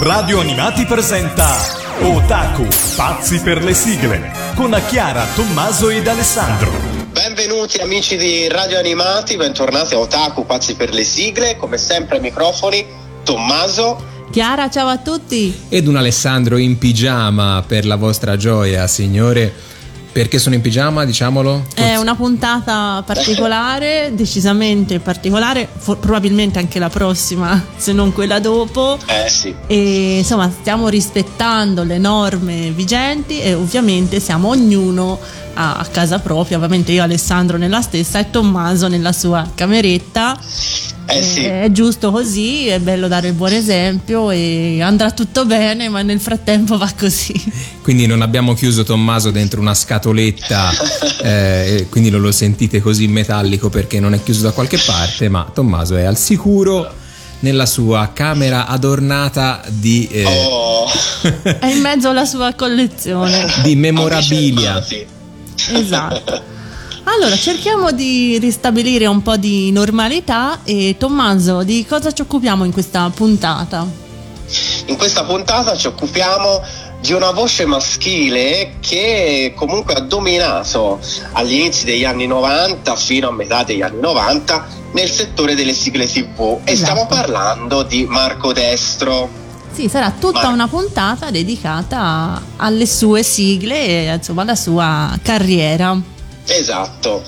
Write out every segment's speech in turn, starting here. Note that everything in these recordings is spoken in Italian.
Radio Animati presenta Otaku, pazzi per le sigle, con Chiara, Tommaso ed Alessandro. Benvenuti amici di Radio Animati, bentornati a Otaku, pazzi per le sigle, come sempre ai microfoni Tommaso. Chiara, ciao a tutti! Ed un Alessandro in pigiama per la vostra gioia, signore. Perché sono in pigiama, diciamolo? È una puntata particolare, decisamente particolare, for- probabilmente anche la prossima, se non quella dopo. Eh sì. E insomma, stiamo rispettando le norme vigenti e ovviamente siamo ognuno a, a casa propria, ovviamente io Alessandro nella stessa e Tommaso nella sua cameretta. Eh sì. È giusto così, è bello dare il buon esempio e andrà tutto bene, ma nel frattempo va così. Quindi non abbiamo chiuso Tommaso dentro una scatoletta, eh, quindi non lo sentite così metallico perché non è chiuso da qualche parte, ma Tommaso è al sicuro nella sua camera adornata di, eh, Oh, È in mezzo alla sua collezione. di memorabilia. Esatto. Allora, cerchiamo di ristabilire un po' di normalità e Tommaso, di cosa ci occupiamo in questa puntata? In questa puntata ci occupiamo di una voce maschile che comunque ha dominato agli inizi degli anni 90 fino a metà degli anni 90 nel settore delle sigle tv e Esatto. stiamo parlando di Marco Destro. Sì, sarà tutta Ma- una puntata dedicata alle sue sigle e insomma alla sua carriera. Esatto.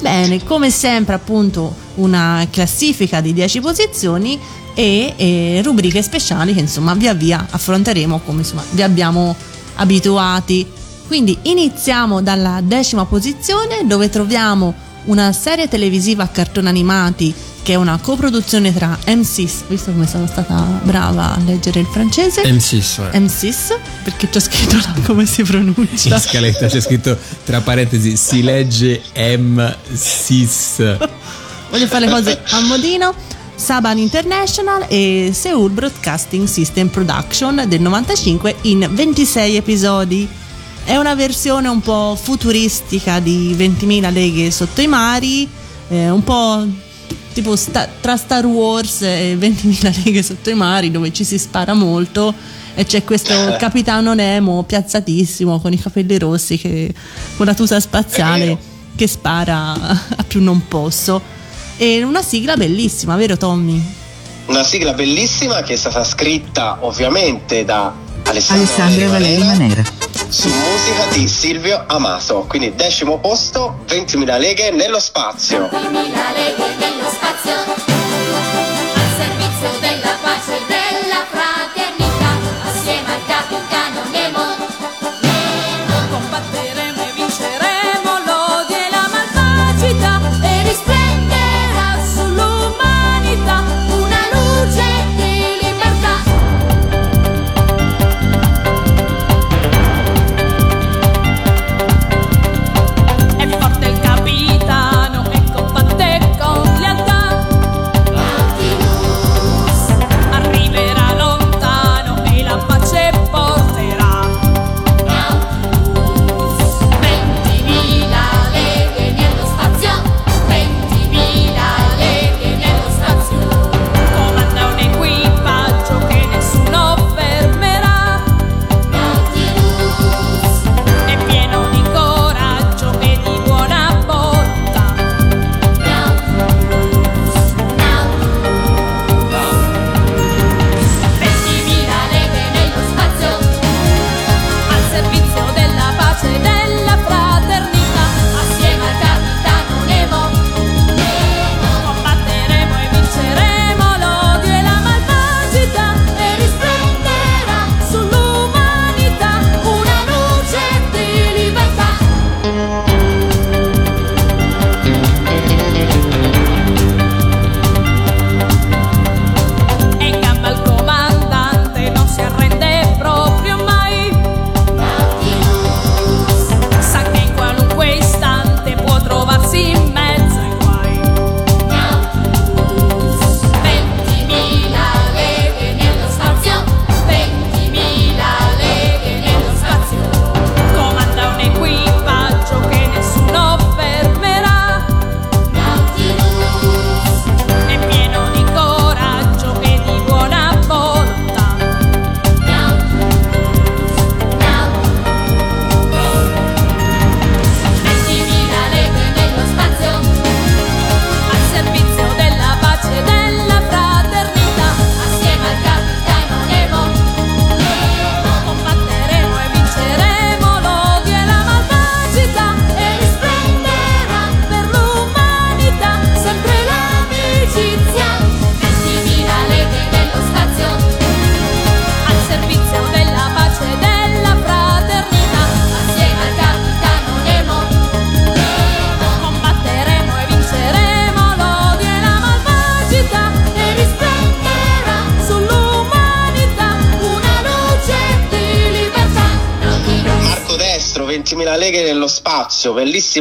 Bene, come sempre appunto una classifica di 10 posizioni e, e rubriche speciali che insomma via via affronteremo come insomma vi abbiamo abituati. Quindi iniziamo dalla decima posizione dove troviamo una serie televisiva a cartoni animati che è una coproduzione tra M6, visto come sono stata brava a leggere il francese, M6. M6, perché c'è scritto là come si pronuncia. In scaletta c'è scritto tra parentesi si legge M6. voglio fare le cose a modino. Saban International e Seoul Broadcasting System Production del 95 in 26 episodi. È una versione un po' futuristica di 20.000 leghe sotto i mari, eh, un po' tipo sta- tra Star Wars e 20.000 leghe sotto i mari dove ci si spara molto e c'è questo capitano Nemo piazzatissimo con i capelli rossi che con la tuta spaziale che spara a più non posso. E una sigla bellissima, vero Tommy? Una sigla bellissima che è stata scritta ovviamente da Alessandro, Alessandra Valeri Manera Manera. Su musica di Silvio Amato. Quindi decimo posto, 20.000 leghe nello spazio. 20.000 leghe nello spazio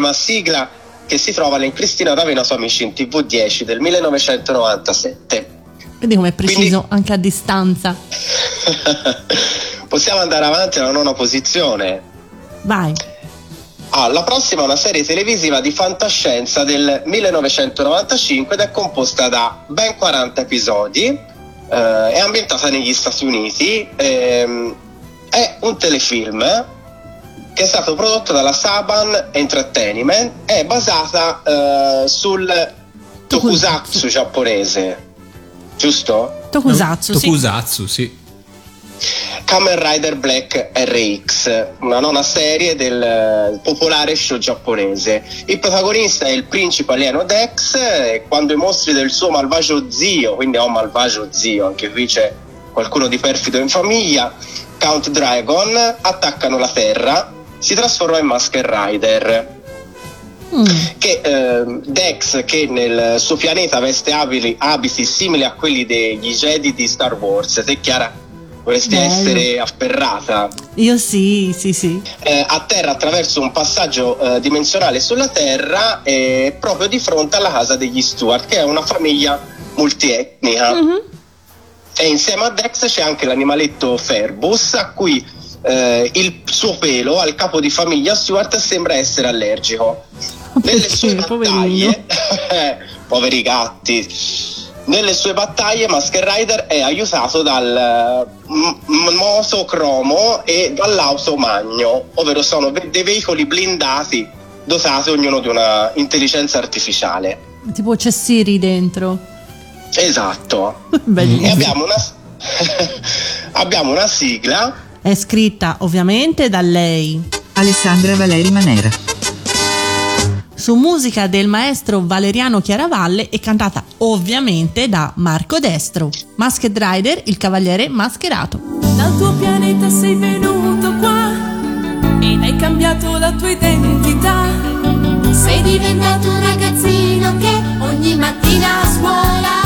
bellissima sigla che si trova in Cristina D'Avena su Amici in TV10 del 1997. Vedi com'è preciso anche a distanza. Possiamo andare avanti alla nona posizione. Vai. Ah, la prossima è una serie televisiva di fantascienza del 1995 ed è composta da ben 40 episodi. eh, è ambientata negli Stati Uniti. ehm, è un telefilm che è stato prodotto dalla Saban Entertainment. È basata eh, sul tokusatsu giapponese, giusto? Tokusatsu, sì. Tokusatsu, sì. Kamen Rider Black RX, una nona serie del eh, popolare show giapponese. Il protagonista è il principe alieno Dex e quando i mostri del suo malvagio zio, quindi è un malvagio zio, anche qui c'è qualcuno di perfido in famiglia, Count Dragon, attaccano la Terra, si trasforma in Masker Rider. Mm. Che ehm, Dex, che nel suo pianeta veste abili- abiti simili a quelli degli Jedi di Star Wars, te Chiara vorresti Bello. essere afferrata Io sì, sì, sì. eh, a terra attraverso un passaggio eh, dimensionale sulla Terra eh, proprio di fronte alla casa degli Stewart, che è una famiglia multietnica. Mhm. E insieme a Dex c'è anche l'animaletto Ferbus, a cui eh, il suo pelo al capo di famiglia Stewart sembra essere allergico. Nelle sue battaglie, poveri gatti, nelle sue battaglie Masker Rider è aiutato dal eh, m- m- moto cromo e dall'auto magno, ovvero sono dei veicoli blindati dotati ognuno di una intelligenza artificiale. Tipo c'è Siri dentro. Esatto. E abbiamo una, abbiamo una sigla È scritta ovviamente da lei. Alessandra Valeri Manera. Su musica del maestro Valeriano Chiaravalle e cantata ovviamente da Marco Destro. Masked Rider, il cavaliere mascherato. Dal tuo pianeta sei venuto qua ed hai cambiato la tua identità. Sei diventato un ragazzino che ogni mattina a scuola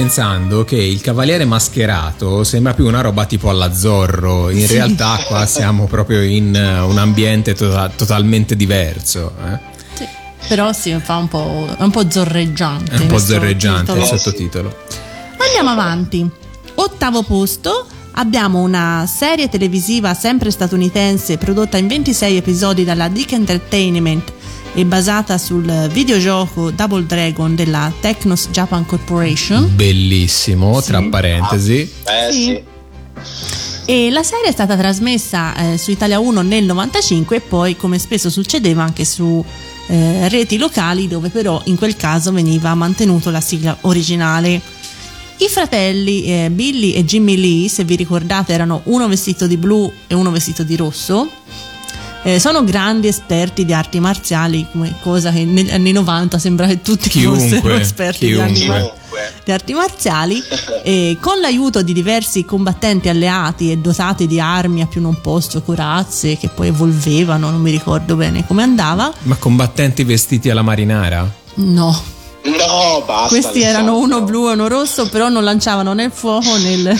pensando che il cavaliere mascherato sembra più una roba tipo alla Zorro. In realtà, qua siamo proprio in eh, un ambiente to- totalmente diverso. eh. Sì. Però sì, fa un po', un po' zorreggiante. È un po' zorreggiante il titolo. sottotitolo. Andiamo avanti. Ottavo posto. Abbiamo una serie televisiva sempre statunitense prodotta in 26 episodi dalla Dick Entertainment e basata sul videogioco Double Dragon della Technos Japan Corporation. Bellissimo, tra parentesi. Eh Sì. sì. E la serie è stata trasmessa eh, su Italia 1 nel 95 e poi, come spesso succedeva, anche su eh, reti locali, dove però in quel caso veniva mantenuto la sigla originale. I fratelli eh, Billy e Jimmy Lee, se vi ricordate, erano uno vestito di blu e uno vestito di rosso. Eh, sono grandi esperti di arti marziali, come cosa che negli anni 90 sembra che tutti Chiunque, fossero esperti di arti, di arti marziali. e con l'aiuto di diversi combattenti alleati e dotati di armi a più non posto, corazze che poi evolvevano, non mi ricordo bene come andava. Ma combattenti vestiti alla marinara? No, No, basta. questi erano uno blu e uno rosso, però non lanciavano né il fuoco né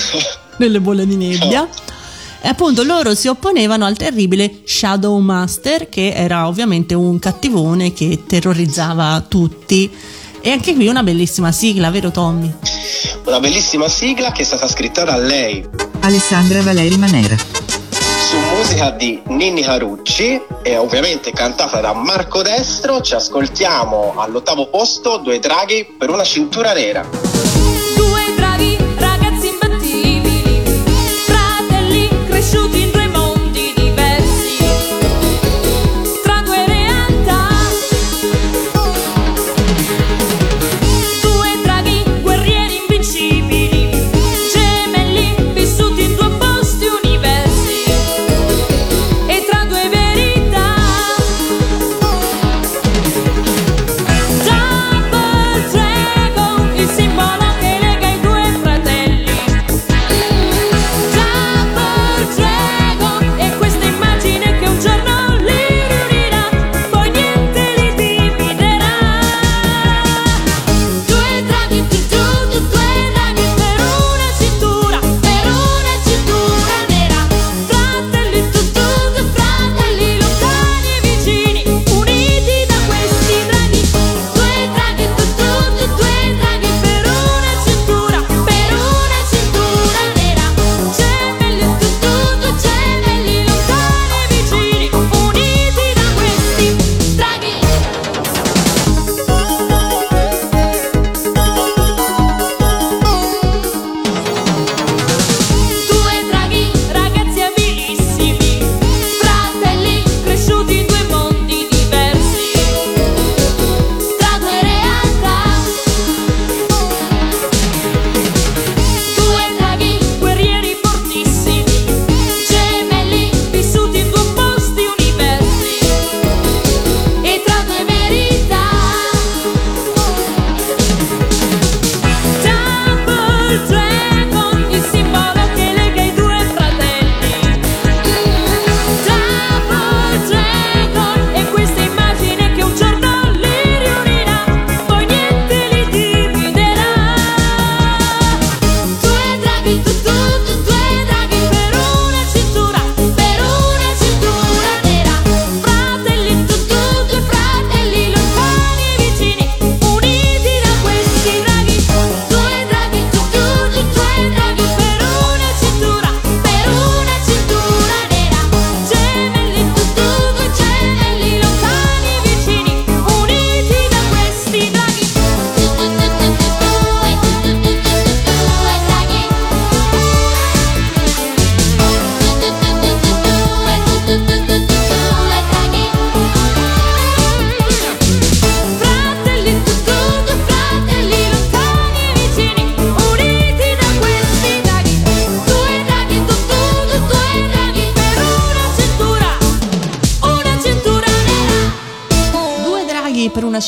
nelle bolle di nebbia. E appunto loro si opponevano al terribile Shadow Master, che era ovviamente un cattivone che terrorizzava tutti. E anche qui una bellissima sigla, vero Tommy? Una bellissima sigla che è stata scritta da lei Alessandra Valeri Manera. su musica di Ninni Carucci e ovviamente cantata da Marco Destro. Ci ascoltiamo all'ottavo posto Due draghi per una cintura nera.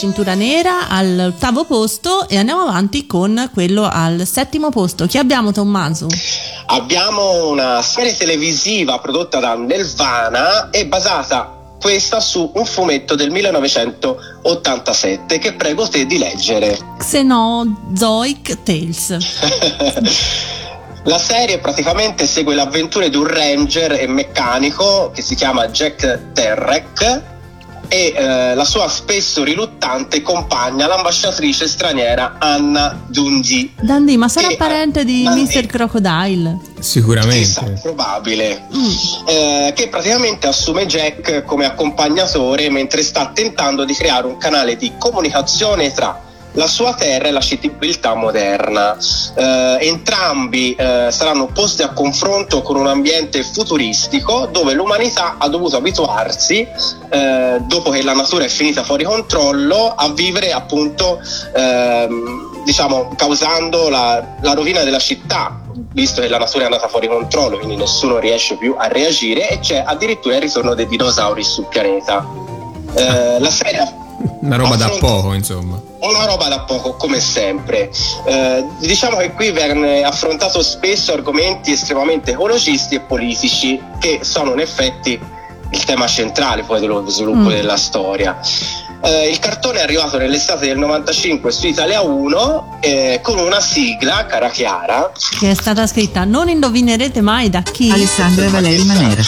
Cintura nera all'ottavo posto e andiamo avanti con quello al settimo posto. Chi abbiamo Tommaso? Abbiamo una serie televisiva prodotta da Nelvana e basata questa su un fumetto del 1987 che prego te di leggere. Xenozoic Tales. La serie praticamente segue le avventure di un ranger e meccanico che si chiama Jack Terrek e eh, la sua spesso riluttante compagna, l'ambasciatrice straniera Anna Dundee. Dandy, ma sarà Che- parente di ma- Mr. Crocodile? Sicuramente. Chissà, probabile. Eh, che praticamente assume Jack come accompagnatore mentre sta tentando di creare un canale di comunicazione tra la sua terra e la civiltà moderna. Eh, entrambi eh, saranno posti a confronto con un ambiente futuristico dove l'umanità ha dovuto abituarsi, eh, dopo che la natura è finita fuori controllo, a vivere appunto, ehm, diciamo, causando la, la rovina della città visto che la natura è andata fuori controllo, quindi nessuno riesce più a reagire e c'è addirittura il ritorno dei dinosauri sul pianeta. Eh, la serie Una roba da poco, insomma. una roba da poco, come sempre. Eh, diciamo che qui venne affrontato spesso argomenti estremamente ecologisti e politici, che sono in effetti il tema centrale poi dello sviluppo Mm. della storia. Eh, il cartone è arrivato nell'estate del 95 su Italia 1 eh, con una sigla, cara Chiara, Che è stata scritta Non indovinerete mai da chi? Alessandra Valeri Manera.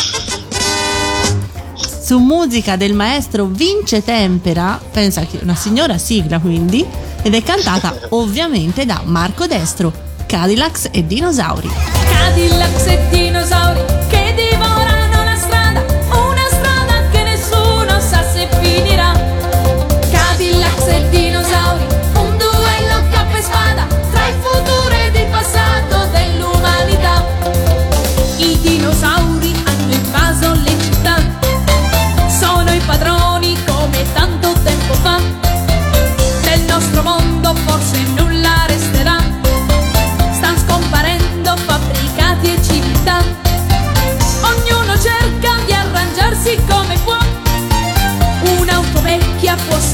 Su musica del maestro Vince Tempera, pensa che una signora sigla quindi, ed è cantata ovviamente da Marco Destro, Cadillacs e Dinosauri. Cadillacs e dinosauri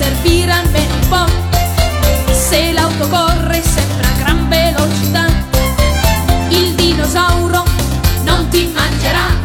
servire almeno un po'. Se l'auto corre sempre a gran velocità, il dinosauro non ti mangerà.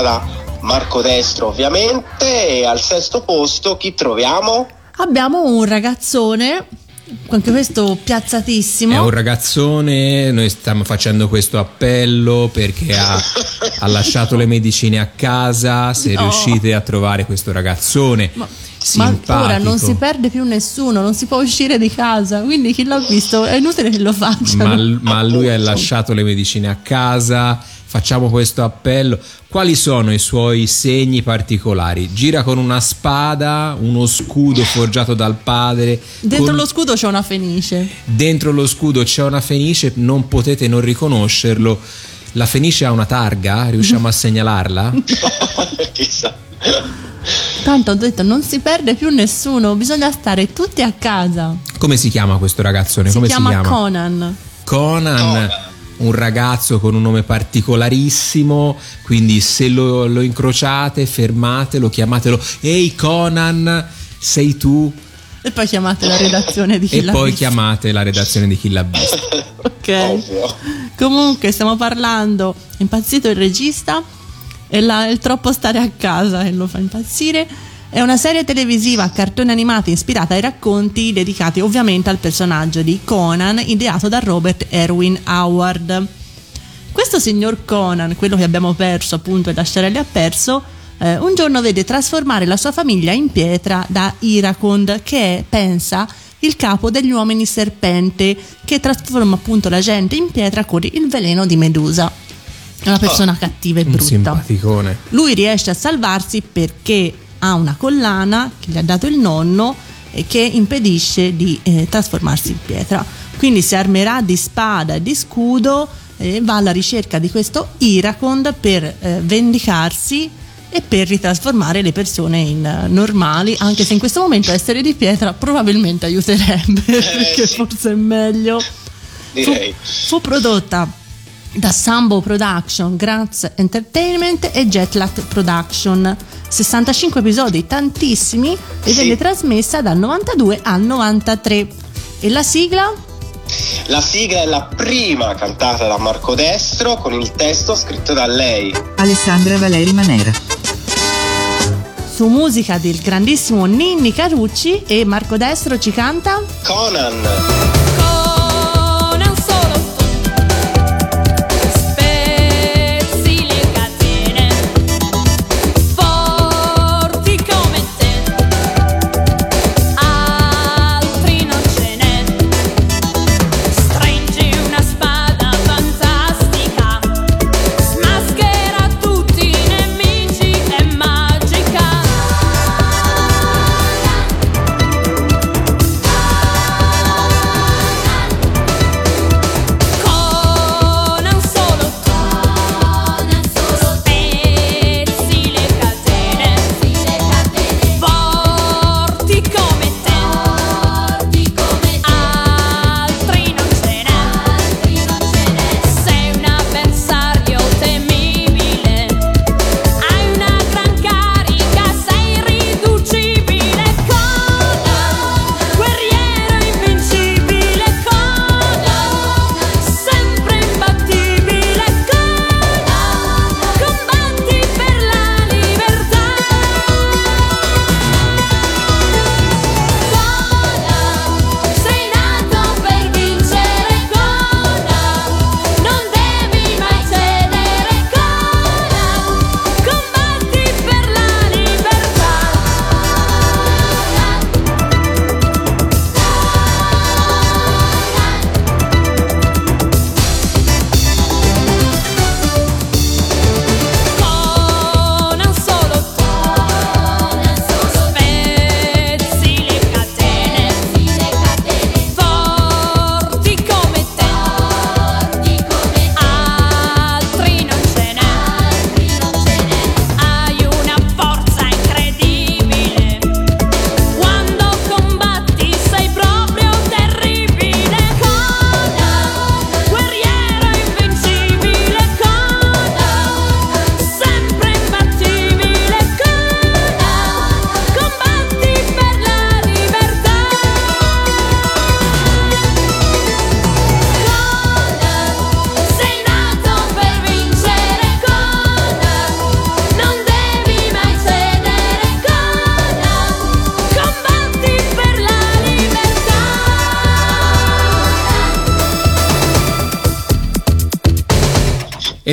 Da Marco Destro ovviamente e al sesto posto chi troviamo? Abbiamo un ragazzone, anche questo piazzatissimo. È un ragazzone, noi stiamo facendo questo appello perché ha, ha lasciato le medicine a casa. Se No. riuscite a trovare questo ragazzone Ma- simpatico, Ma ora non si perde più nessuno, non si può uscire di casa, quindi chi l'ha visto è inutile che lo faccia. ma, ma lui ha lasciato le medicine a casa. Facciamo questo appello. Quali sono i suoi segni particolari? Gira con una spada, uno scudo forgiato dal padre. Dentro con- lo scudo c'è una fenice. Dentro lo scudo c'è una fenice, non potete non riconoscerlo. La fenice ha una targa, riusciamo a segnalarla? Chissà. Tanto ho detto, non si perde più nessuno, bisogna stare tutti a casa. Come si chiama questo ragazzone? Si Come chiama, si chiama? Conan. Conan, Conan. Un ragazzo con un nome particolarissimo, quindi se lo, lo incrociate, fermatelo, chiamatelo Ehi Conan, sei tu? E poi chiamate la redazione di chi E l'ha poi chiamate la redazione di chi l'ha visto. Ok. Ovvio. Comunque stiamo parlando, è impazzito il regista e la- è il troppo stare a casa che lo fa impazzire. È una serie televisiva a cartoni animati ispirata ai racconti dedicati ovviamente al personaggio di Conan ideato da Robert Erwin Howard. Questo signor Conan, quello che abbiamo perso appunto e Lasciarelli ha perso, eh, un giorno vede trasformare la sua famiglia in pietra da Iracond, che è, pensa, il capo degli uomini serpente, che trasforma appunto la gente in pietra con il veleno di Medusa. È una persona cattiva e Un brutta. simpaticone. Lui riesce a salvarsi perché ha una collana che gli ha dato il nonno e che impedisce di eh, trasformarsi in pietra. Quindi si armerà di spada e di scudo e va alla ricerca di questo Iracond per eh, vendicarsi e per ritrasformare le persone in eh, normali, anche se in questo momento essere di pietra probabilmente aiuterebbe, perché sì. forse è meglio. Direi. Fu, fu prodotta da Sambo Production, Graz Entertainment e Jetlat Production. 65 episodi, tantissimi, e Sì. venne trasmessa dal 92 al 93. E la sigla? La sigla è la prima cantata da Marco Destro con il testo scritto da lei. Alessandra Valeri Manera. Su musica del grandissimo Ninni Carucci e Marco Destro ci canta Conan. Conan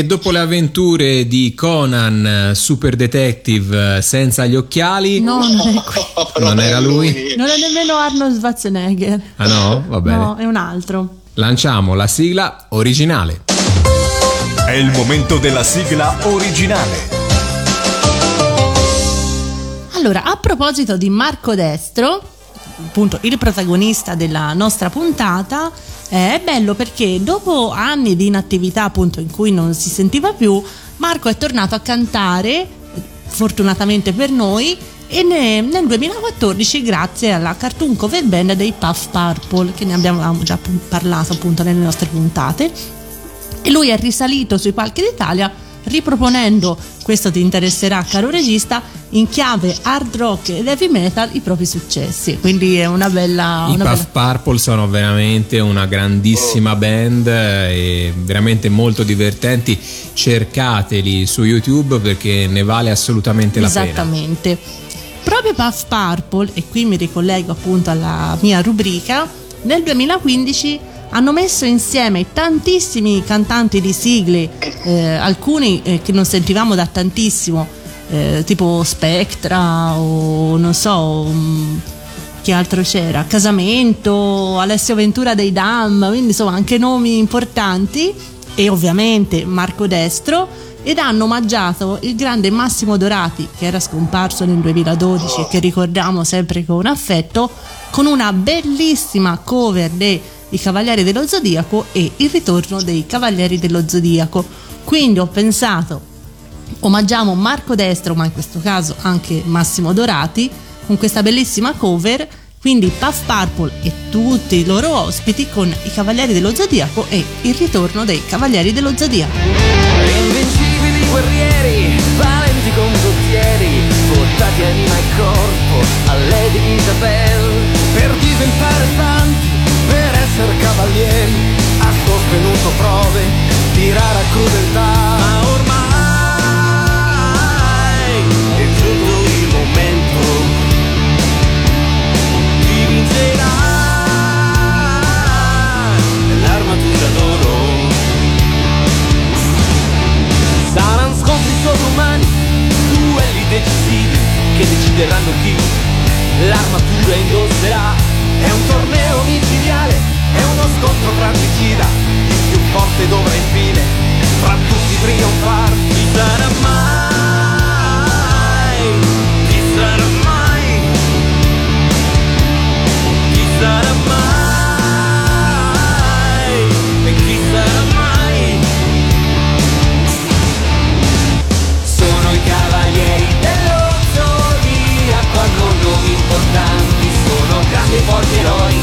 E dopo le avventure di Conan, eh, Super Detective eh, senza gli occhiali, No, non. Non era lui? Non è nemmeno Arnold Schwarzenegger. ah no? Va bene. No, è un altro. Lanciamo la sigla originale. È il momento della sigla originale. Allora, a proposito di Marco Destro, appunto il protagonista della nostra puntata, eh, è bello perché dopo anni di inattività, appunto, in cui non si sentiva più, Marco è tornato a cantare, fortunatamente per noi, e ne- nel 2014 grazie alla cartoon cover band dei Puff Purple, che ne abbiamo già parlato appunto nelle nostre puntate. E lui è risalito sui palchi d'Italia riproponendo, questo ti interesserà caro regista, in chiave hard rock ed heavy metal i propri successi. Quindi è una bella... I una Puff bella- Purple sono veramente una grandissima band eh, e veramente molto divertenti. Cercateli su YouTube perché ne vale assolutamente la pena. Esattamente. Proprio Puff Purple, e qui mi ricollego appunto alla mia rubrica, nel 2015 hanno messo insieme tantissimi cantanti di sigle, eh, alcuni eh, che non sentivamo da tantissimo, eh, tipo Spectra o non so, mm, chi altro c'era? Casamento, Alessio Ventura dei Dam, quindi insomma anche nomi importanti e ovviamente Marco Destro ed hanno omaggiato il grande Massimo Dorati che era scomparso nel 2012 e che ricordiamo sempre con affetto con una bellissima cover dei I Cavalieri dello Zodiaco e il ritorno dei Cavalieri dello Zodiaco. Quindi ho pensato omaggiamo Marco Destro, ma in questo caso anche Massimo Dorati, con questa bellissima cover. Quindi Puff Purple e tutti i loro ospiti con i Cavalieri dello Zodiaco e il ritorno dei Cavalieri dello Zodiaco. Invincibili guerrieri, valenti condottieri, portati anima e corpo a Lady Isabel. Per diventare essere cavalieri, ha sostenuto prove di rara crudeltà. Ma ormai è giunto il momento di vincerà l'armatura d'oro. Saranno scontri sovrumani, duelli decisivi che decideranno chi l'armatura indosserà. È un torneo micidiale, è uno scontro fratricida, il più forte dovrà infine fra tutti trionfar. Chi sarà mai? Chi sarà mai? Chi sarà mai? E chi sarà mai? Sono i cavalieri dello zodiaco hanno nomi importanti, sono grandi e forti eroi,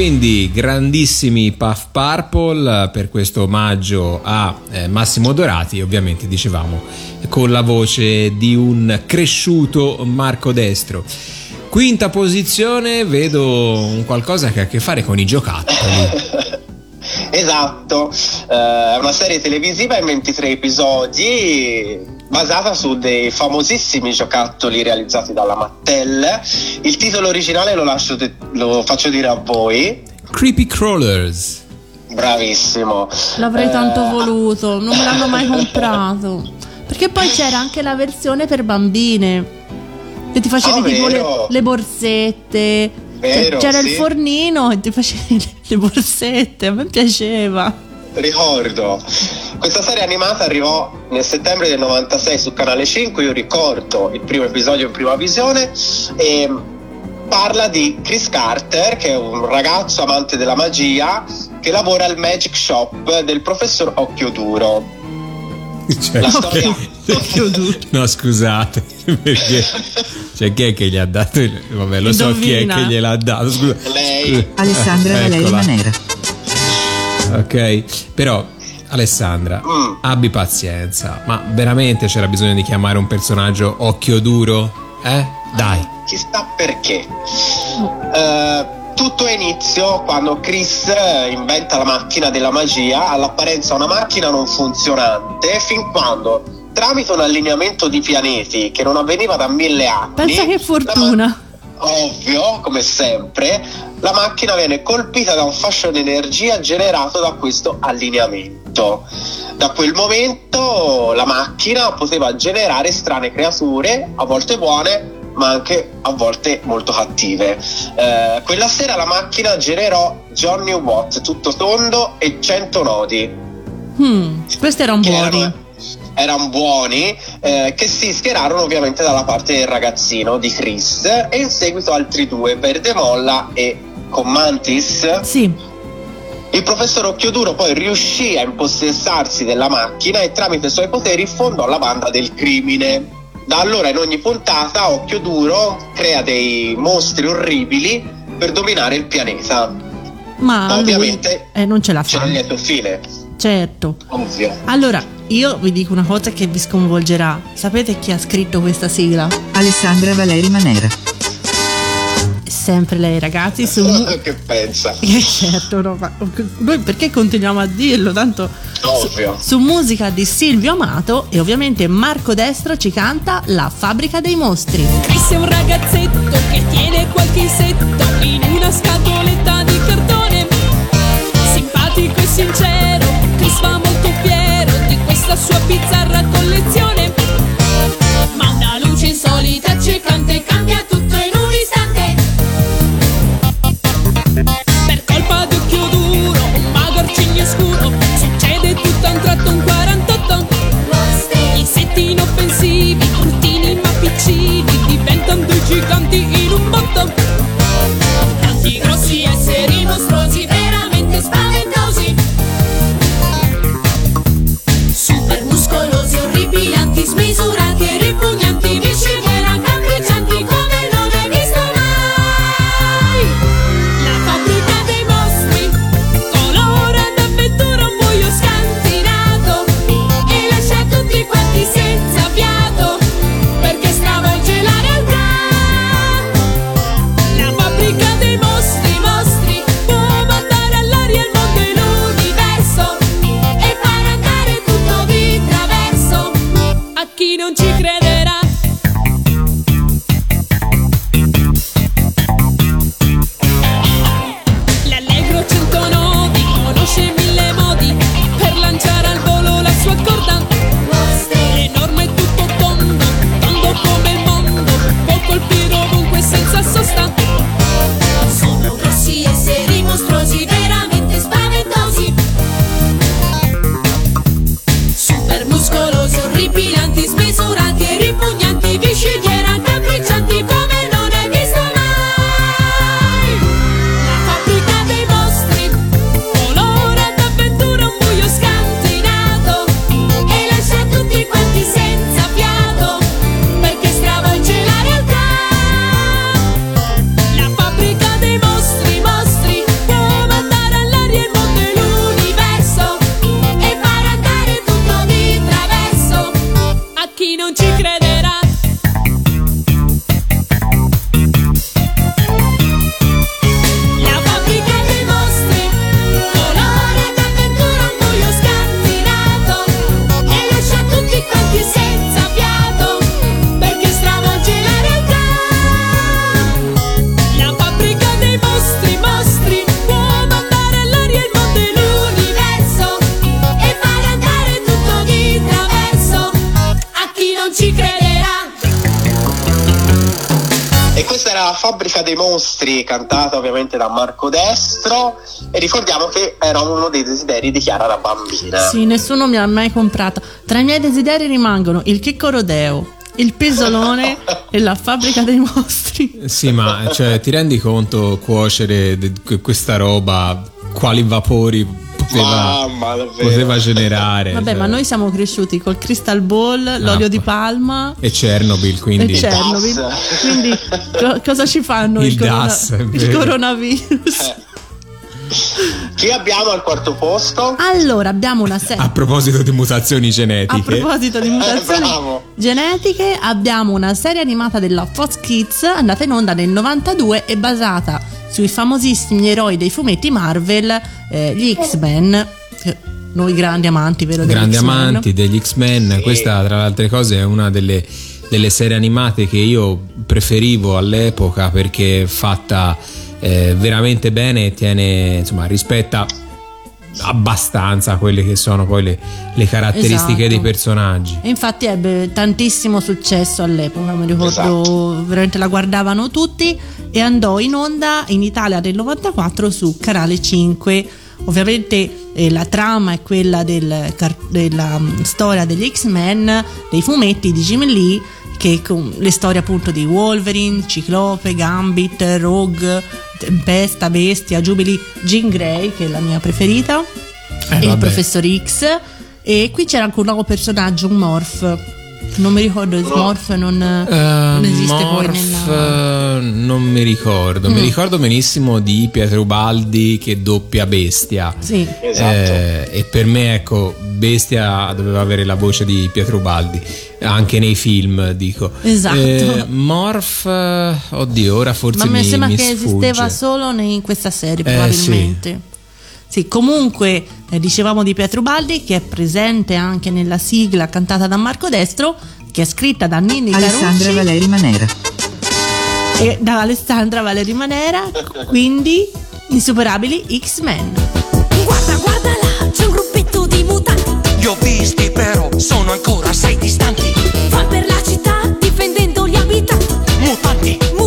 Quindi grandissimi Puff Purple eh, per questo omaggio a eh, Massimo Dorati, ovviamente dicevamo con la voce di un cresciuto Marco Destro. Quinta posizione, vedo un qualcosa che ha a che fare con i giocattoli. Esatto, eh, è una serie televisiva in 23 episodi basata su dei famosissimi giocattoli realizzati dalla Mattel. Il titolo originale lo, lascio de- lo faccio dire a voi. Creepy Crawlers. Bravissimo. L'avrei Eh, tanto voluto, non me l'hanno mai comprato. Perché poi c'era anche la versione per bambine. Che ti facevi Ah, tipo le, le borsette. Cioè, Vero, c'era il sì. fornino e ti facevi le, le borsette. A me piaceva. Ricordo. Questa serie animata arrivò nel settembre del 96 su Canale 5, io ricordo il primo episodio in prima visione e parla di Chris Carter, che è un ragazzo amante della magia che lavora al Magic Shop del professor Occhio Duro. Cioè, La storia- Occhio duro. No, scusate, perché cioè chi è che gli ha dato il- vabbè, lo so chi è Indovina. che gliel'ha dato. Scusa. Lei. Alessandra Valeri Eccola. Manera. Ok, però Alessandra, Mm. abbi pazienza, ma veramente c'era bisogno di chiamare un personaggio occhio duro? Eh? Dai. Chissà perché. Eh, tutto è inizio quando Chris eh, inventa la macchina della magia, all'apparenza una macchina non funzionante, fin quando, tramite un allineamento di pianeti che non avveniva da mille anni... Pensa che fortuna. ma- Ovvio, come sempre, la macchina viene colpita da un fascio di energia generato da questo allineamento. Da quel momento la macchina poteva generare strane creature, a volte buone, ma anche a volte molto cattive. Eh, quella sera la macchina generò Johnny Watt, tutto tondo e 100 nodi questi erano che buoni. erano, erano buoni, eh, che si schierarono ovviamente dalla parte del ragazzino di Chris e in seguito altri due, Verdemolla e con Mantis. Sì, Il professor Occhioduro poi riuscì a impossessarsi della macchina e tramite i suoi poteri fondò la banda del crimine. Da allora in ogni puntata Occhioduro crea dei mostri orribili per dominare il pianeta. ma lui Ovviamente eh, non ce la C'è fa. il lieto fine, Certo. ovvio. Allora, io vi dico una cosa che vi sconvolgerà. Sapete chi ha scritto questa sigla? Alessandra Valeri Manera. Sempre lei, ragazzi. Su che pensa? Certo, no, ma noi perché continuiamo a dirlo? Tanto Ovvio. su musica di Silvio Amato e ovviamente Marco Destro ci canta La fabbrica dei mostri. Chris è un ragazzetto che tiene qualche insetto in una scatoletta di cartone. Simpatico e sincero, Chris va molto fiero di questa sua bizzarra collezione. Ma una luce insolita accecante cambia tutto in cantata ovviamente da Marco Destro, e ricordiamo che era uno dei desideri di Chiara da bambina. Sì, nessuno mi ha mai comprato. Tra i miei desideri rimangono il chicco rodeo, il pesolone e la fabbrica dei mostri. Sì, ma cioè, ti rendi conto cuocere de- questa roba, quali vapori poteva, Mamma, poteva generare? Vabbè, cioè. ma noi siamo cresciuti col Crystal Ball, l'olio di palma E Chernobyl, quindi... e Chernobyl. Quindi co- cosa ci fanno Il il, corona- DAS, il coronavirus? Chi abbiamo al quarto posto? Allora, abbiamo una serie. A proposito di mutazioni A genetiche, proposito di mutazioni bravo. genetiche, abbiamo una serie animata della Fox Kids andata in onda nel 92 e basata sui famosissimi eroi dei fumetti Marvel, eh, gli X-Men. che Noi grandi amanti, vero? grandi X-Men. amanti degli X-Men, questa tra le altre cose è una delle, delle serie animate che io preferivo all'epoca perché è fatta eh, veramente bene e tiene, insomma, rispetta abbastanza quelle che sono poi le, le caratteristiche Esatto. dei personaggi. E infatti ebbe tantissimo successo all'epoca, mi ricordo Esatto. veramente la guardavano tutti e andò in onda in Italia nel 94 su Canale 5. Ovviamente eh, la trama è quella del car- della mm, storia degli X-Men, dei fumetti di Jim Lee, che con le storie appunto di Wolverine, Ciclope, Gambit, Rogue, Tempesta, Bestia, Jubilee, Jean Grey, che è la mia preferita, Eh, e il vabbè. professor X. E qui c'era anche un nuovo personaggio, un Morph. Non mi ricordo, il Morph non, non Eh, esiste poi Morph, nella. eh, non mi ricordo. Mm. Mi ricordo benissimo di Pietro Baldi che doppia Bestia. Sì. Esatto. Eh, e per me, ecco, Bestia doveva avere la voce di Pietro Baldi, anche nei film, dico. Esatto. Eh, Morph, oddio, ora forse Ma mi mi, sembra mi che sfugge. esisteva solo in questa serie, Eh, probabilmente. Sì, comunque eh, dicevamo di Pietro Baldi che è presente anche nella sigla cantata da Marco Destro, che è scritta da Nini Alessandra Carucci Valeri Manera. e da Alessandra Valeri Manera, quindi insuperabili X-Men. Guarda, guarda là, c'è un gruppetto di mutanti. Li ho visti però sono ancora assai distanti Van per la città difendendo gli abitanti. Mutanti, Mutanti,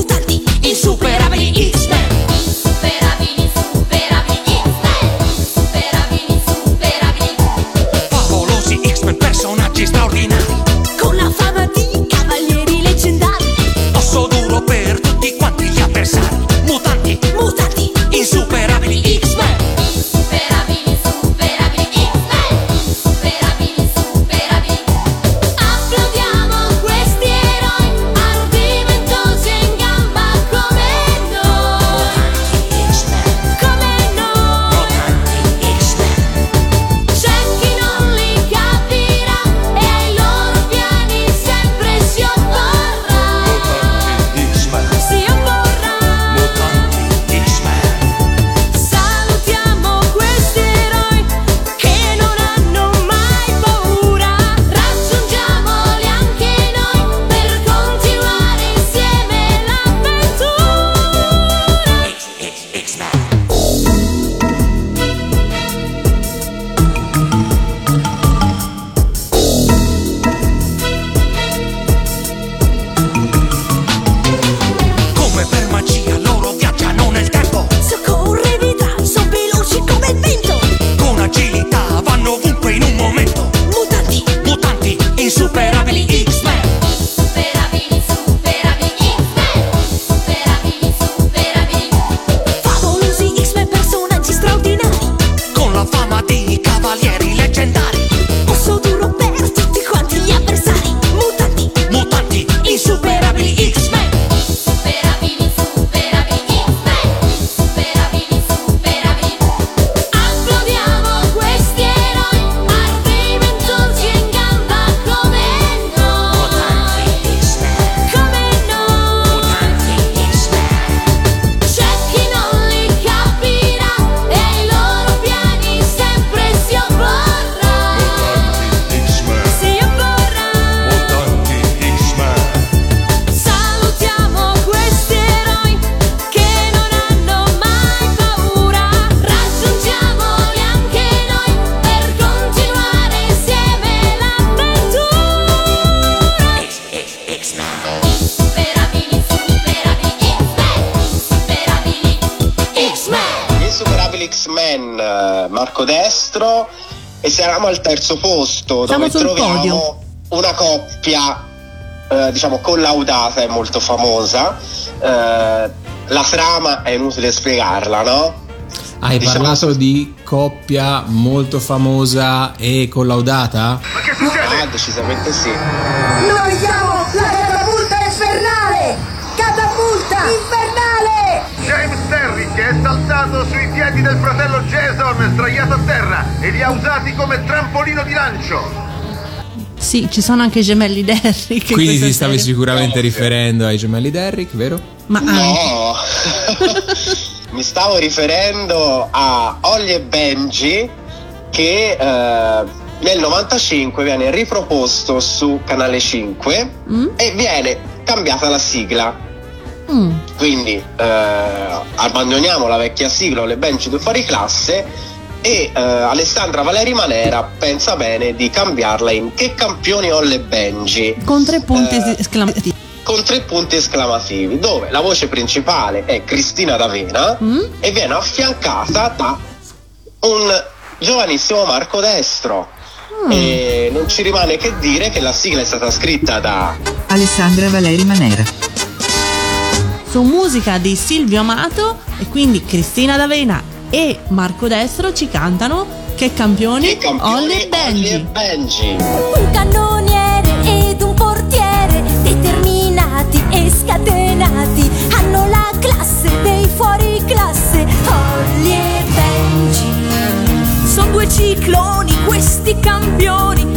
siamo al terzo posto Siamo dove troviamo podio. una coppia eh, diciamo collaudata e molto famosa. Eh, la trama è inutile spiegarla, no? Hai Diciamo- parlato di coppia molto famosa e collaudata? Ah, decisamente sì. Noi siamo la catapulta infernale! Catapulta infernale! James Derrick è saltato sui piedi del fratello Jason, sdraiato a terra, e li ha usati come trampolino di lancio. Sì, ci sono anche i gemelli Derrick. in Quindi ti stavi serie. sicuramente riferendo ai gemelli Derrick, vero? Ma. No, mi stavo riferendo a Ollie e Benji che eh, nel 95 viene riproposto su Canale 5 Mm? e viene cambiata la sigla. Mm. Quindi eh, abbandoniamo la vecchia sigla Ollie e Benji due fuori classe e eh, Alessandra Valeri Manera pensa bene di cambiarla in Che campioni Ollie e Benji Con tre punti Eh, esclamativi. con tre punti esclamativi, dove la voce principale è Cristina D'Avena Mm? e viene affiancata da un giovanissimo Marco Destro. Mm. E non ci rimane che dire che la sigla è stata scritta da Alessandra Valeri Manera. Su musica di Silvio Amato e quindi Cristina D'Avena e Marco Destro ci cantano che campioni, i campioni Ollie e Benji. Ollie e Benji. Un cannoniere ed un portiere determinati e scatenati hanno la classe dei fuori classe Ollie e Benji sono due cicloni questi campioni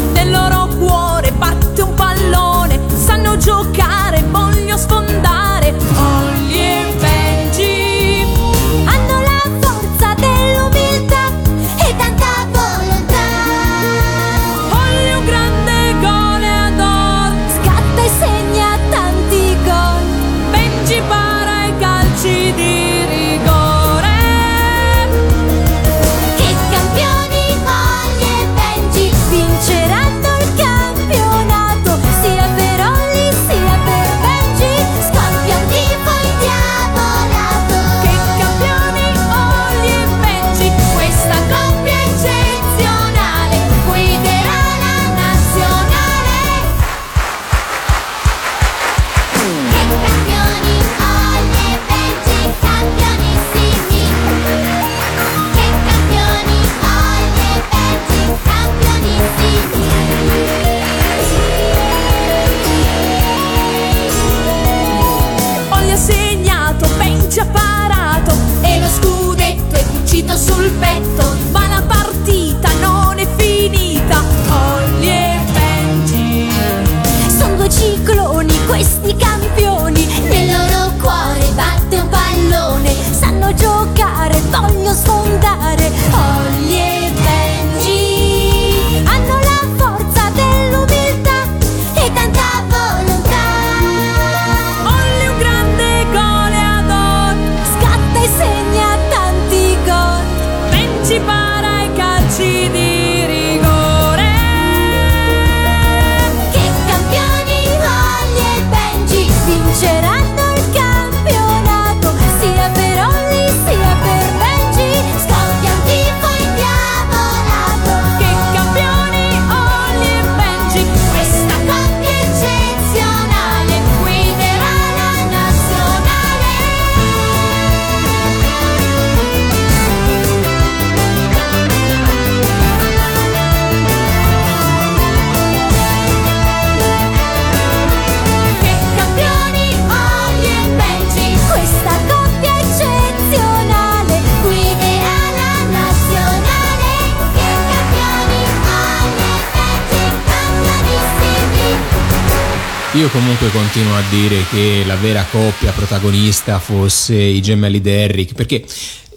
comunque continuo a dire che la vera coppia protagonista fosse i gemelli Derrick, perché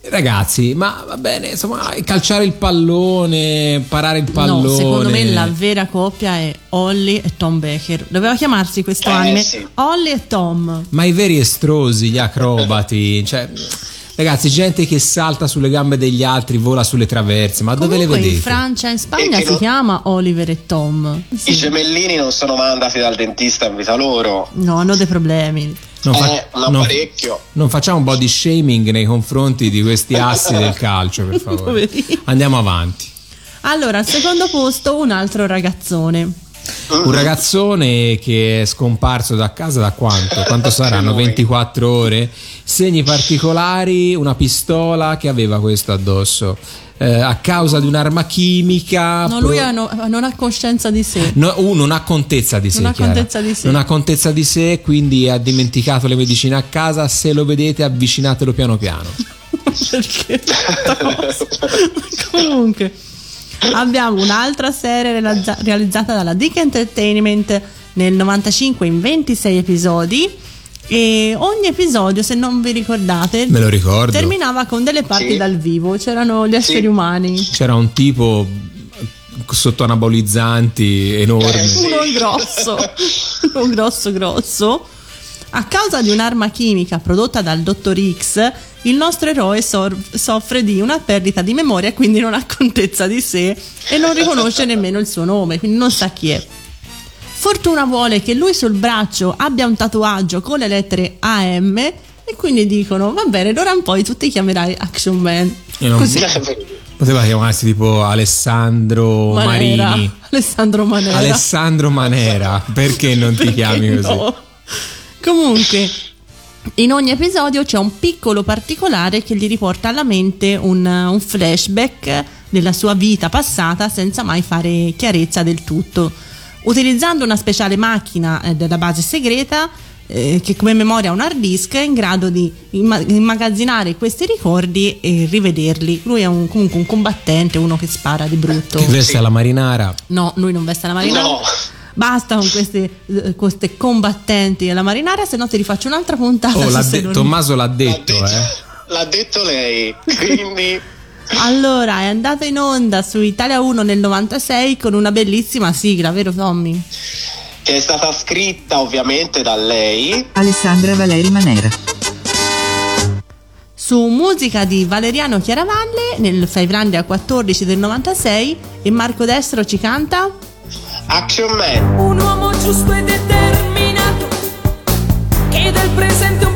ragazzi, ma va bene, insomma, calciare il pallone, parare il pallone. No, secondo me la vera coppia è Ollie e Tom Baker. Doveva chiamarsi questo Eh, anime sì. Ollie e Tom. Ma i veri estrosi, gli acrobati, cioè Ragazzi, gente che salta sulle gambe degli altri, vola sulle traverse, ma dove le Comunque in vedete? Francia e in Spagna si non- chiama Oliver e Tom. I gemellini non sono mai andati dal dentista in vita loro. No, hanno dei problemi. Non, fa- Eh, ma non- parecchio. non facciamo body shaming nei confronti di questi assi del calcio, per favore. Andiamo avanti. Allora, al secondo posto un altro ragazzone. Un ragazzone che è scomparso da casa da quanto? Quanto saranno? 24 ore? Segni particolari, una pistola che aveva questo addosso. Eh, a causa di un'arma chimica. No, pro- lui ha no- non ha coscienza di sé. No, uh, non ha contezza di sé. Non ha contezza di sé. Non ha contezza di sé, quindi ha dimenticato le medicine a casa. Se lo vedete, avvicinatelo piano piano. Perché? Comunque, abbiamo un'altra serie realizza- realizzata dalla Dick Entertainment nel 95 in 26 episodi. E ogni episodio, se non vi ricordate, Me lo ricordo. terminava con delle parti Sì. dal vivo. C'erano gli esseri Sì. umani. C'era un tipo sotto anabolizzanti enorme. Eh, sì. Uno grosso, uno grosso, grosso. A causa di un'arma chimica prodotta dal dottor X, il nostro eroe sor- soffre di una perdita di memoria, quindi non ha contezza di sé e non riconosce nemmeno il suo nome, quindi non sa chi è. Fortuna vuole che lui sul braccio abbia un tatuaggio con le lettere AM e quindi dicono va bene, d'ora in poi tu ti chiamerai Action Man. E non- Così. Poteva chiamarsi tipo Alessandro Manera. Marini. Alessandro Manera. Alessandro Manera, perché non ti Perché chiami così? Comunque, in ogni episodio c'è un piccolo particolare che gli riporta alla mente un, un flashback della sua vita passata senza mai fare chiarezza del tutto. Utilizzando una speciale macchina eh, della base segreta eh, che come memoria ha un hard disk è in grado di imma- immagazzinare questi ricordi e rivederli. Lui è un- comunque un combattente, uno che spara di brutto. Che veste alla marinara. No, lui non veste la marinara. No. Basta con queste, eh, queste combattenti alla marinara, se no ti rifaccio un'altra puntata. Oh, l'ha de- Tommaso l'ha L'ha detto, detto, eh. l'ha detto lei. Quindi Allora, è andato in onda su Italia 1 nel 96 con una bellissima sigla, vero Tommy? che è stata scritta ovviamente da lei. Alessandra Valeri Manera. Su musica di Valeriano Chiaravalle nel Fivelandia 14 del 96 e Marco Destro ci canta Action Man. Un uomo giusto e determinato che del presente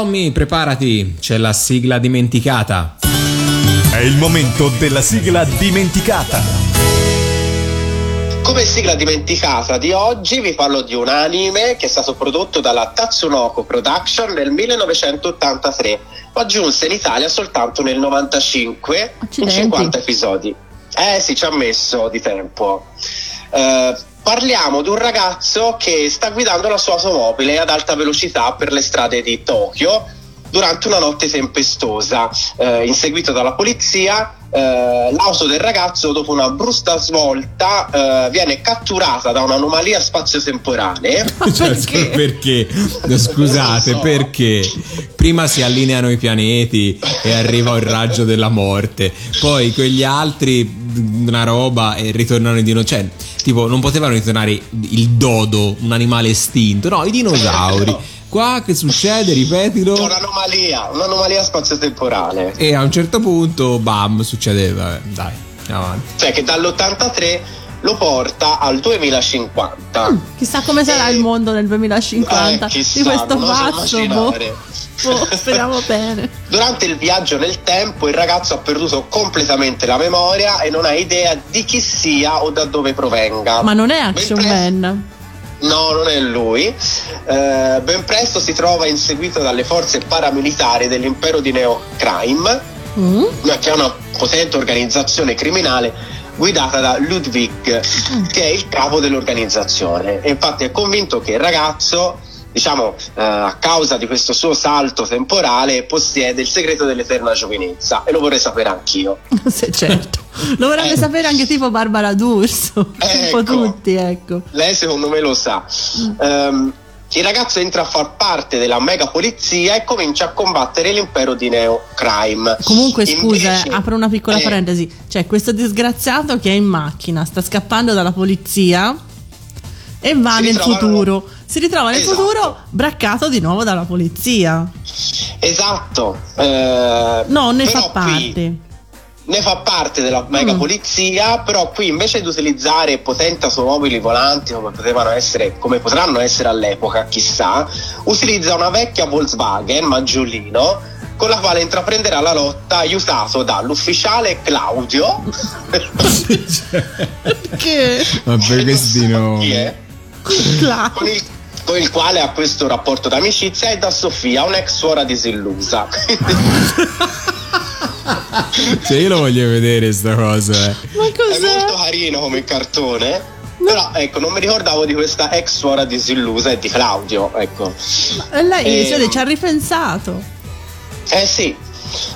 Tommy, preparati, c'è la sigla dimenticata. È il momento della sigla dimenticata. Come sigla dimenticata di oggi vi parlo di un anime che è stato prodotto dalla Tatsunoko Production nel 1983, ma giunse in Italia soltanto nel 95 Accidenti. in 50 episodi. Eh sì, ci ha messo di tempo. Eh, parliamo di un ragazzo che sta guidando la sua automobile ad alta velocità per le strade di Tokyo durante una notte tempestosa. Eh, inseguito dalla polizia, eh, l'auto del ragazzo, dopo una brusca svolta, eh, viene catturata da un'anomalia spazio-temporale. Cioè, perché? No, Scusate, so. perché? Prima si allineano i pianeti e arriva il raggio della morte, poi quegli altri una roba e ritornano i dinosauri. Cioè, tipo, non potevano ritornare il dodo, un animale estinto, no, i dinosauri. Qua che succede? Ripetilo. un'anomalia, un'anomalia spazio-temporale. E a un certo punto, bam, succedeva. eh, Dai, andiamo avanti. Cioè che dall'83 lo porta al 2050. Chissà come sarà il mondo nel 2050 Eh, chissà, di questo pazzo. Boh. Boh, speriamo bene. Durante il viaggio nel tempo il ragazzo ha perduto completamente la memoria e non ha idea di chi sia o da dove provenga. Ma non è Action presto- Man. No, non è lui. Eh, ben presto si trova inseguito dalle forze paramilitari dell'impero di Neo Crime, Mm? che è una potente organizzazione criminale guidata da Ludwig, che è il capo dell'organizzazione. E infatti è convinto che il ragazzo, diciamo, eh, a causa di questo suo salto temporale, possiede il segreto dell'eterna giovinezza. E lo vorrei sapere anch'io. Sì, certo. Lo vorrebbe Eh. sapere anche tipo Barbara D'Urso. Ecco. Un po' tutti, ecco. Lei secondo me lo sa. Ehm, il ragazzo entra a far parte della mega polizia e comincia a combattere l'impero di Neo Crime. Comunque, scusa, Invece- eh, apro una piccola eh, parentesi. C'è questo disgraziato che è in macchina, sta scappando dalla polizia e va Si nel futuro. Si ritrova nel Esatto. futuro braccato di nuovo dalla polizia. Esatto. eh, No, ne fa qui parte. ne fa parte della mega Mm. polizia, però qui invece di utilizzare potenti automobili volanti come potevano essere, come potranno essere all'epoca, chissà, utilizza una vecchia Volkswagen Maggiolino con la quale intraprenderà la lotta aiutato dall'ufficiale Claudio. Che Ma per questi Chi nomi. è? Con il, con il quale ha questo rapporto d'amicizia e da Sofia, un'ex suora disillusa. Cioè, io lo voglio vedere sta cosa. eh. Ma È cos'è? molto carino come cartone. Però ecco, non mi ricordavo di questa ex suora disillusa e di Claudio, ecco. E lei Eh, cioè, ci ha ripensato. Eh sì.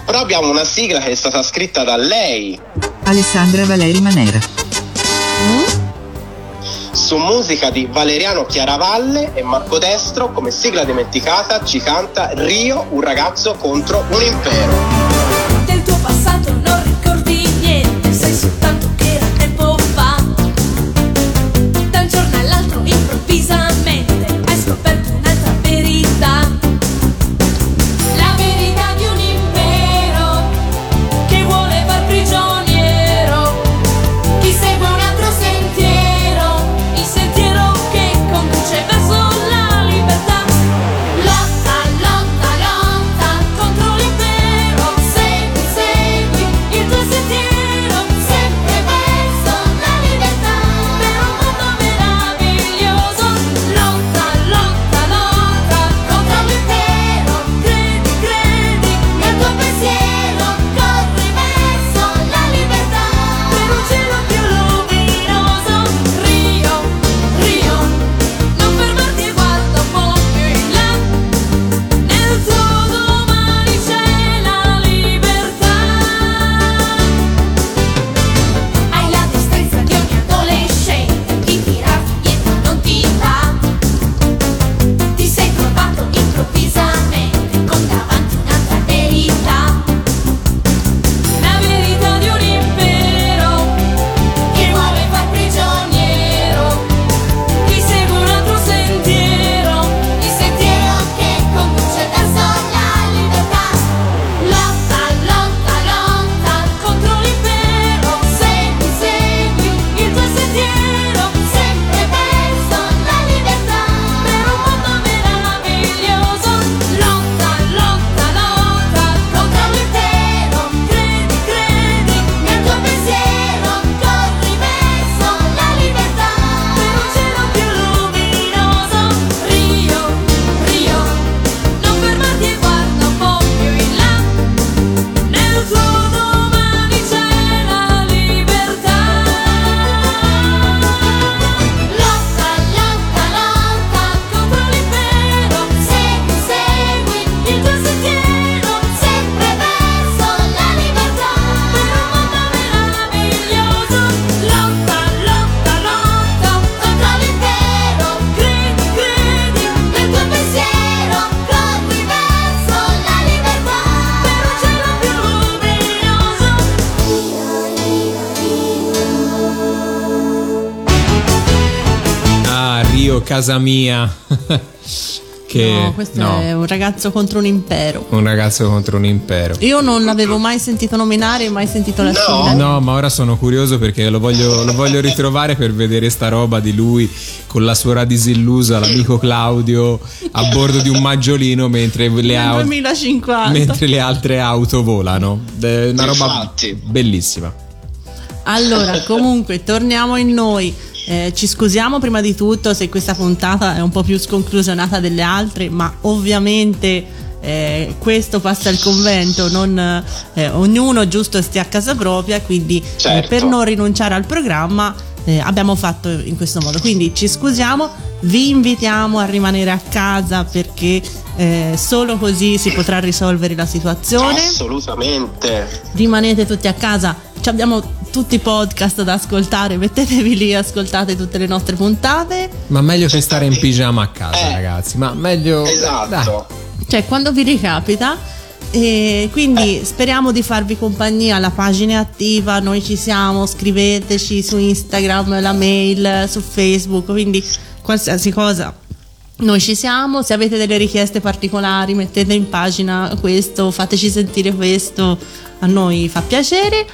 Però abbiamo una sigla che è stata scritta da lei Alessandra Valeri Manera. Su musica di Valeriano Chiaravalle e Marco Destro come sigla dimenticata ci canta Rio, un ragazzo contro un impero. Casa mia. che no, questo no, è un ragazzo contro un impero. un ragazzo contro un impero. Io non l'avevo mai sentito nominare, mai sentito la No. sigla. No, ma ora sono curioso perché lo voglio, lo voglio ritrovare per vedere sta roba di lui con la suora disillusa, l'amico Claudio, a bordo di un maggiolino mentre le, au- 2050. mentre le altre auto volano. È una roba Infatti. bellissima. Allora, comunque, torniamo in noi. Eh, ci scusiamo prima di tutto se questa puntata è un po' più sconclusionata delle altre, ma ovviamente eh, questo passa il convento, non, eh, ognuno giusto stia a casa propria, quindi eh, Certo. per non rinunciare al programma eh, abbiamo fatto in questo modo. Quindi ci scusiamo, vi invitiamo a rimanere a casa perché eh, solo così si potrà risolvere la situazione Assolutamente. rimanete tutti a casa. Ci abbiamo tutti i podcast da ascoltare. Mettetevi lì, ascoltate tutte le nostre puntate. Ma meglio che stare in pigiama a casa, Eh. ragazzi. Ma meglio. Esatto. Cioè, quando vi ricapita. E quindi speriamo di farvi compagnia. La pagina è attiva, noi ci siamo. Scriveteci su Instagram, la mail, su Facebook. Quindi qualsiasi cosa. Noi ci siamo, se avete delle richieste particolari mettete in pagina questo, fateci sentire questo, a noi fa piacere.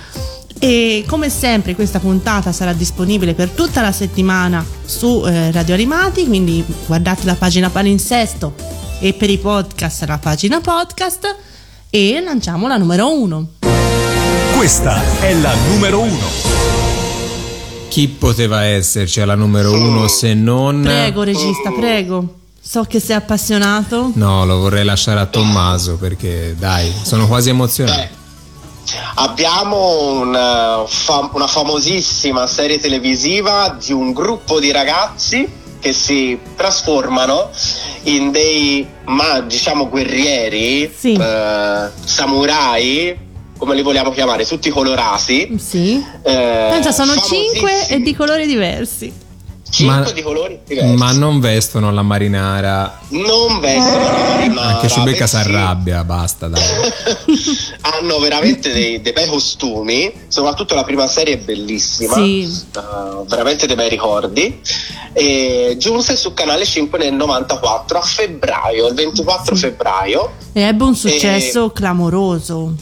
E come sempre questa puntata sarà disponibile per tutta la settimana su eh, Radio Animati, quindi guardate la pagina palinsesto e per i podcast la pagina podcast e lanciamo la numero uno. Questa è la numero uno. Chi poteva esserci alla numero uno se non. Prego regista, prego. So che sei appassionato. No, lo vorrei lasciare a Tommaso perché, dai, sono quasi emozionato. Abbiamo una, fam- una famosissima serie televisiva di un gruppo di ragazzi che si trasformano in dei, ma diciamo, guerrieri, Sì. eh, samurai, come li vogliamo chiamare, tutti colorati. Sì. eh, Pensa, sono cinque e di colori diversi. Cinque Ma- di colori diversi. Ma non vestono la marinara. non vestono la marinara, Anche Ciubecca si arrabbia, basta, dai. hanno veramente dei, dei bei costumi, soprattutto la prima serie è bellissima, Sì. eh, veramente dei bei ricordi. E giunse su canale 5 nel 94 a febbraio, il 24 febbraio, E ebbe un successo clamoroso.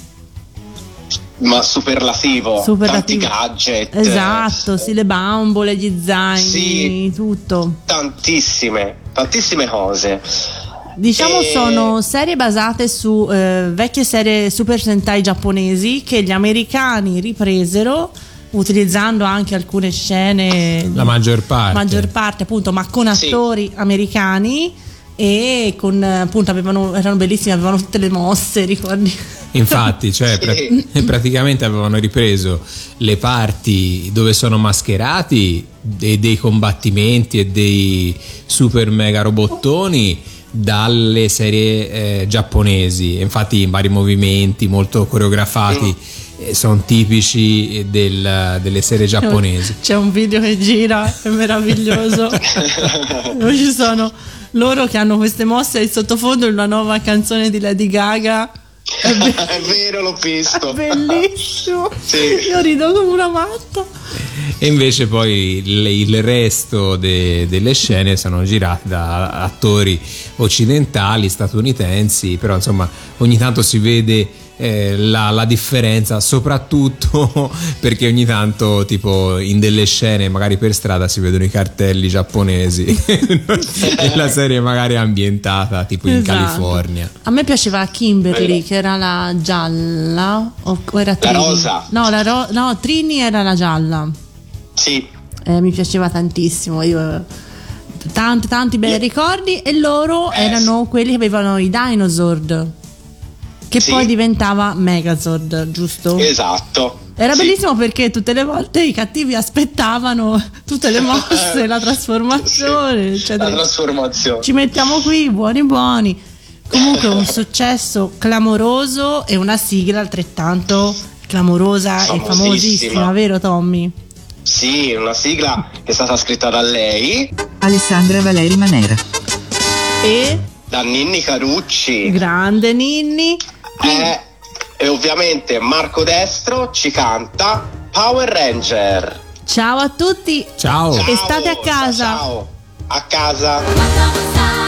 Ma superlativo, Superlativo. tanti gadget, Esatto, sì, le bambole, gli zaini, Sì. tutto. tantissime, tantissime cose. Diciamo E- sono serie basate su eh, vecchie serie Super Sentai giapponesi che gli americani ripresero utilizzando anche alcune scene La maggior parte. maggior parte appunto ma con Sì. attori americani e con appunto avevano, erano bellissimi avevano tutte le mosse ricordi Infatti, cioè, pra- Sì. praticamente avevano ripreso le parti dove sono mascherati e dei combattimenti e dei super mega robottoni dalle serie eh, giapponesi. Infatti, in vari movimenti molto coreografati eh, sono tipici del- delle serie giapponesi. c'è un video che gira è meraviglioso dove ci sono loro che hanno queste mosse e in sottofondo una nuova canzone di Lady Gaga è, be- è vero, l'ho visto. è bellissimo Sì. io rido come una matta E invece poi il, il resto de- delle scene sono girate da attori occidentali, statunitensi, però insomma ogni tanto si vede eh, la, la differenza, soprattutto perché ogni tanto tipo in delle scene magari per strada si vedono i cartelli giapponesi e la serie magari è ambientata tipo in Esatto. California. a me piaceva Kimberly che era la gialla o, era Trini rosa. no, la ro- no Trini era la gialla Sì, Eh, mi piaceva tantissimo. Io, tanti, tanti bei ricordi. E loro Eh, erano quelli che avevano i dinosaur. Che Sì. poi diventava Megazord, giusto? esatto. Era Sì. bellissimo perché tutte le volte i cattivi aspettavano tutte le mosse, la trasformazione, Sì, eccetera. La trasformazione. Ci mettiamo qui, buoni buoni. Comunque un successo clamoroso e una sigla altrettanto clamorosa e Famosissima. famosissima, vero Tommy? Sì, una sigla che è stata scritta da lei, Alessandra Valeri Manera. E da Ninni Carucci. grande Ninni. Eh, e ovviamente Marco Destro, ci canta Power Ranger. Ciao a tutti. Ciao. ciao e state a casa. Ciao. A casa.